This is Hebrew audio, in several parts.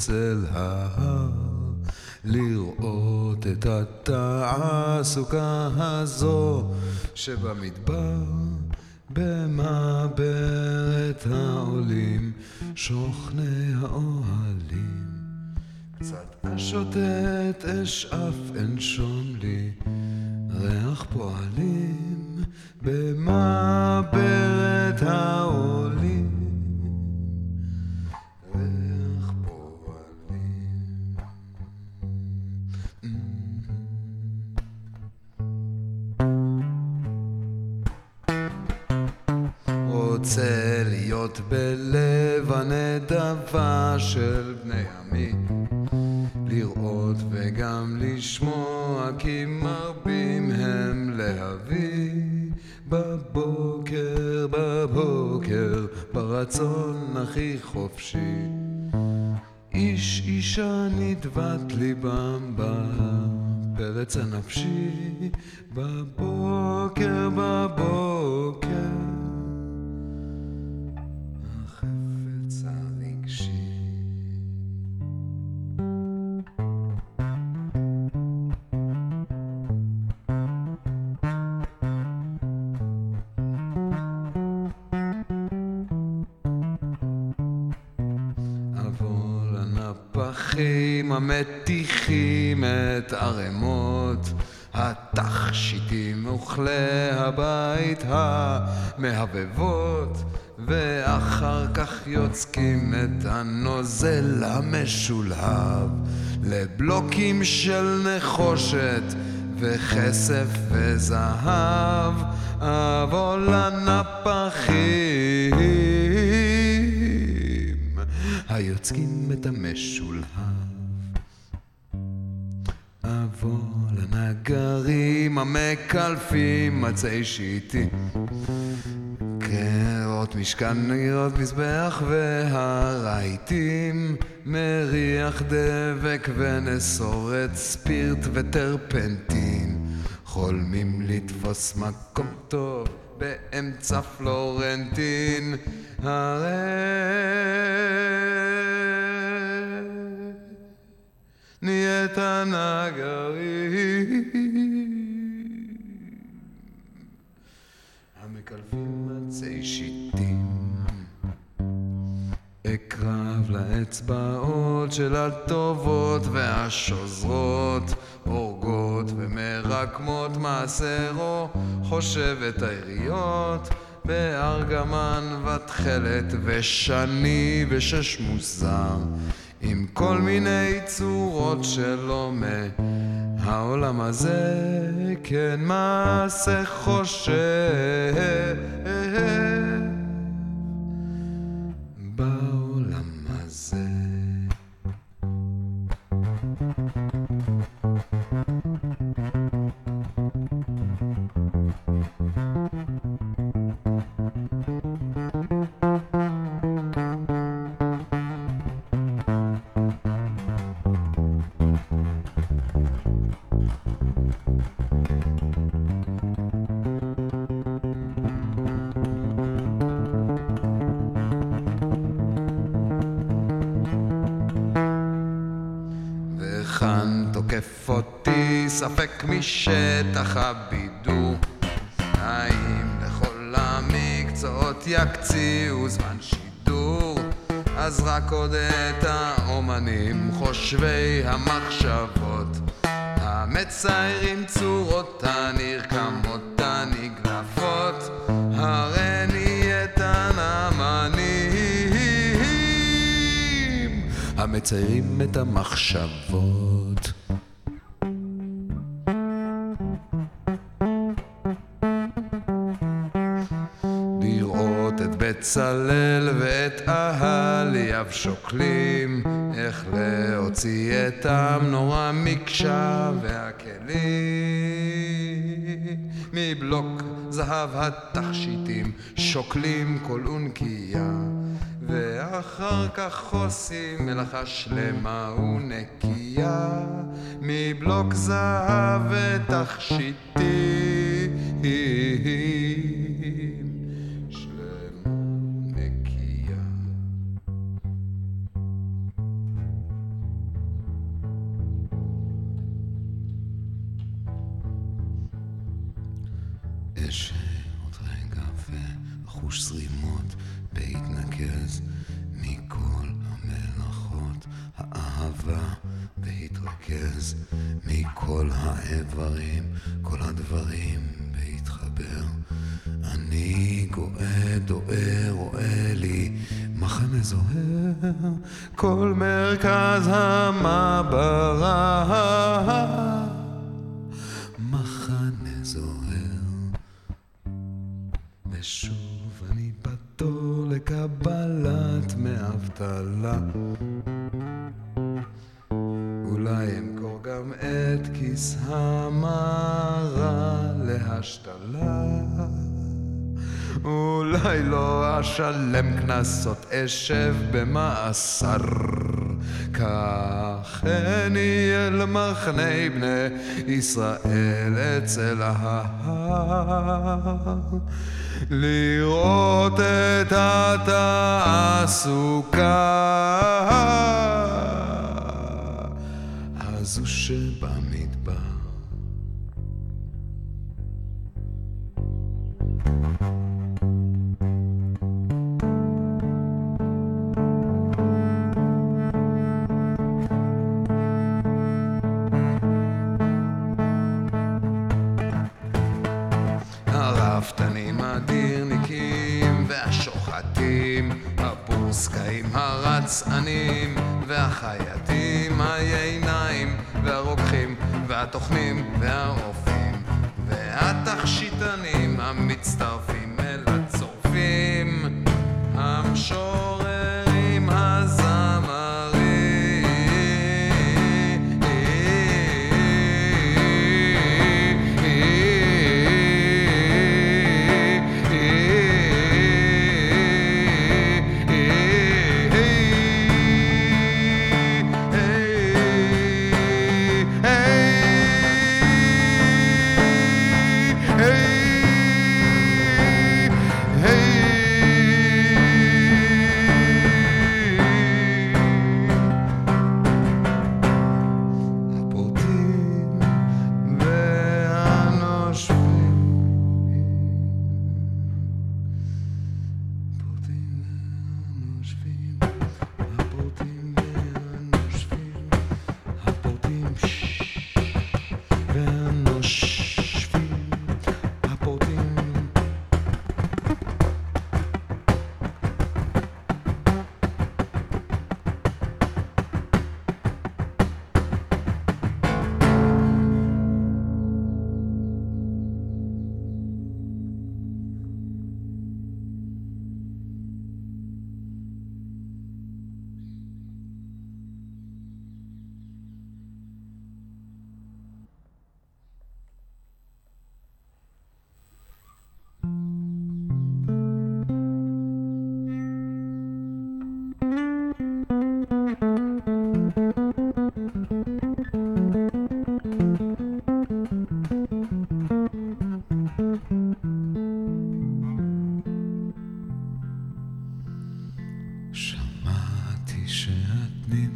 אצל ההר לראות את התעסוקה הזו שבמדבר במעברת העולים שוכני האוהלים. קצת השוטט אשאף אנשום לי ריח פועלים במעברת העולים רוצה להיות בלב הנדבה של בני עמי. לראות וגם לשמוע כי מרבים הם להביא. בבוקר, בבוקר, ברצון הכי חופשי. איש אישה נדבת ליבם בפרץ הנפשי. בבוקר, בבוקר לנפחים המטיחים את ערימות התכשיטים וכלי הבית המהבבות ואחר כך יוצקים את הנוזל המשולהב לבלוקים של נחושת וכסף וזהב. אבוא לנפחים היוצקים את המשולהב. אבוא לנגרים המקלפים מצי שיטי. קערות משכן נגירות מזבח והרהיטים. מריח דבק ונסורת ספירט וטרפנטין. חולמים לתפוס מקום טוב באמצע פלורנטין. הרי נהיית נגרים המקלפים עצי שיטים. אקרב לאצבעות של הטובות והשוזרות. הורגות ומרקמות מעשרו. חושבת היריות בארגמן ותכלת ושני ושש מוזר עם כל מיני צורות שלא מהעולם הזה כן מעשה חושב תוקף אותי ספק משטח הבידור. האם לכל המקצועות יקציעו זמן שידור. אז רק עוד את האומנים חושבי המחשבות. המציירים צורות הנרקמות הנגלפות הרי נהייתן אמנים המציירים את המחשבות שוקלים איך להוציא את המנורה מקשה והכלים. מבלוק זהב התכשיטים שוקלים כל אונקייה ואחר כך עושים מלאכה שלמה ונקייה. מבלוק זהב ותכשיטים אשב עוד רגע ואחוש זרימות בהתנקז מכל המלאכות האהבה בהתרכז מכל האיברים כל הדברים בהתחבר. אני גואה דואה רואה לי מחנה זוהר כל מרכז המעברה מאבטלה אולי אמכור גם את כיס המרה להשתלה. אולי לא אשלם קנסות, אשב במאסר קחני אל מחנה בני ישראל אצל ההר לראות את התעסוקה הזו שבמדבר. והטוחנים והרופאים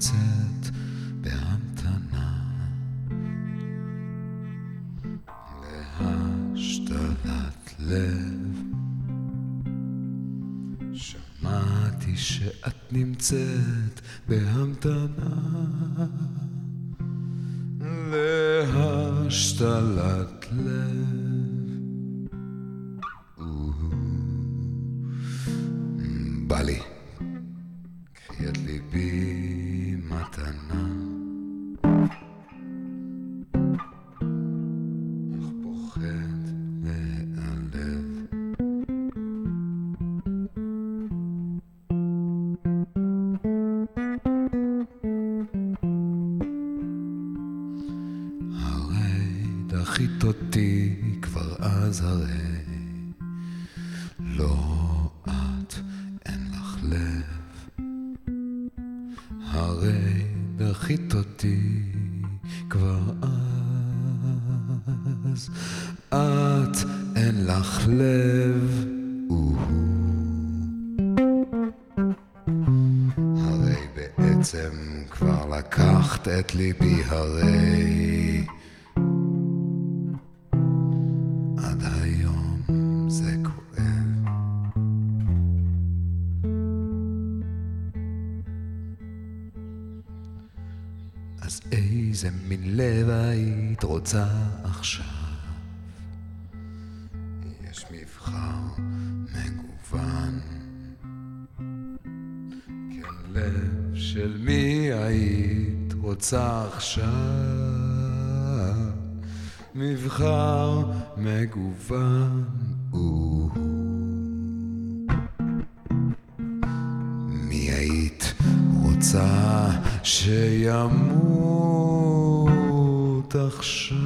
נמצאת בהמתנה להשתלת לב. שמעתי שאת נמצאת בהמתנה להשתלת לב. בא לי. דחית אותי כבר אז הרי לא את אין לך לב. הרי דחית אותי כבר אז את אין לך לב. הרי בעצם כבר לקחת את ליבי הרי מין לב היית רוצה עכשיו? יש מבחר מגוון. כן, לב של מי היית רוצה עכשיו? מבחר מגוון. מי היית רוצה שימות עכשיו?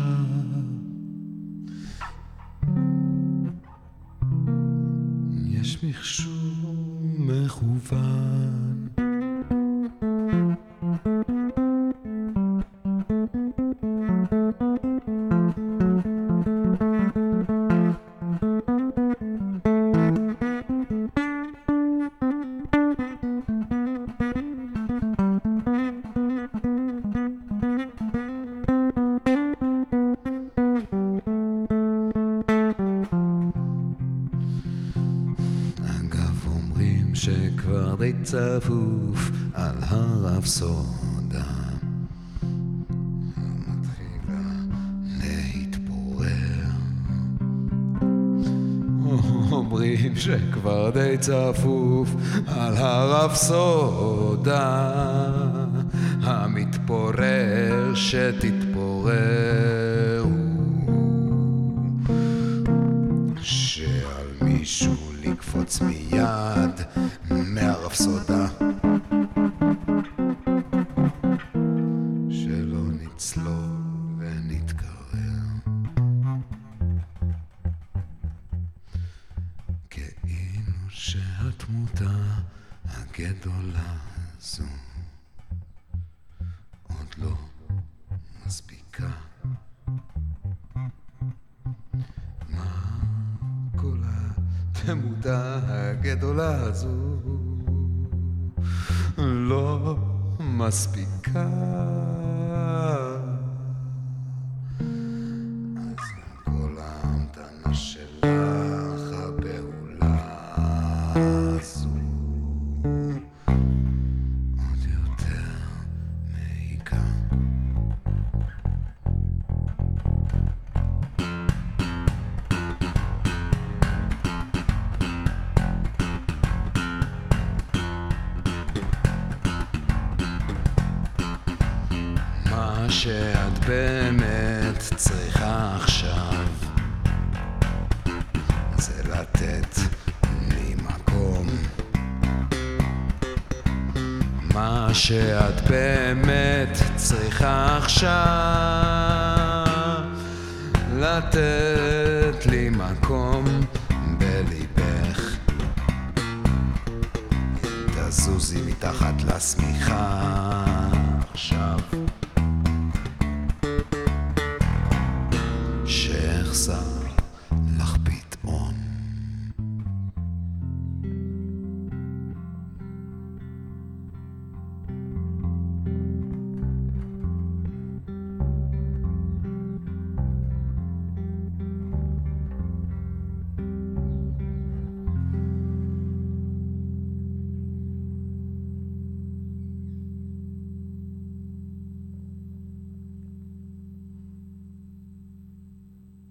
יש מכשור מכוון שכבר די צפוף על מתחילה להתפורר. אומרים שכבר די צפוף על הרפסודה המתפורר שתתפורר שעל מישהו לקפוץ מיד מהרפסודה שלא נצלול ונתקרר. כאילו שהתמותה הגדולה הזו עוד לא מספיקה התמותה הגדולה הזו. לא מספיקה מה שאת באמת צריכה עכשיו לתת לי מקום בליבך. תזוזי מתחת לשמיכה עכשיו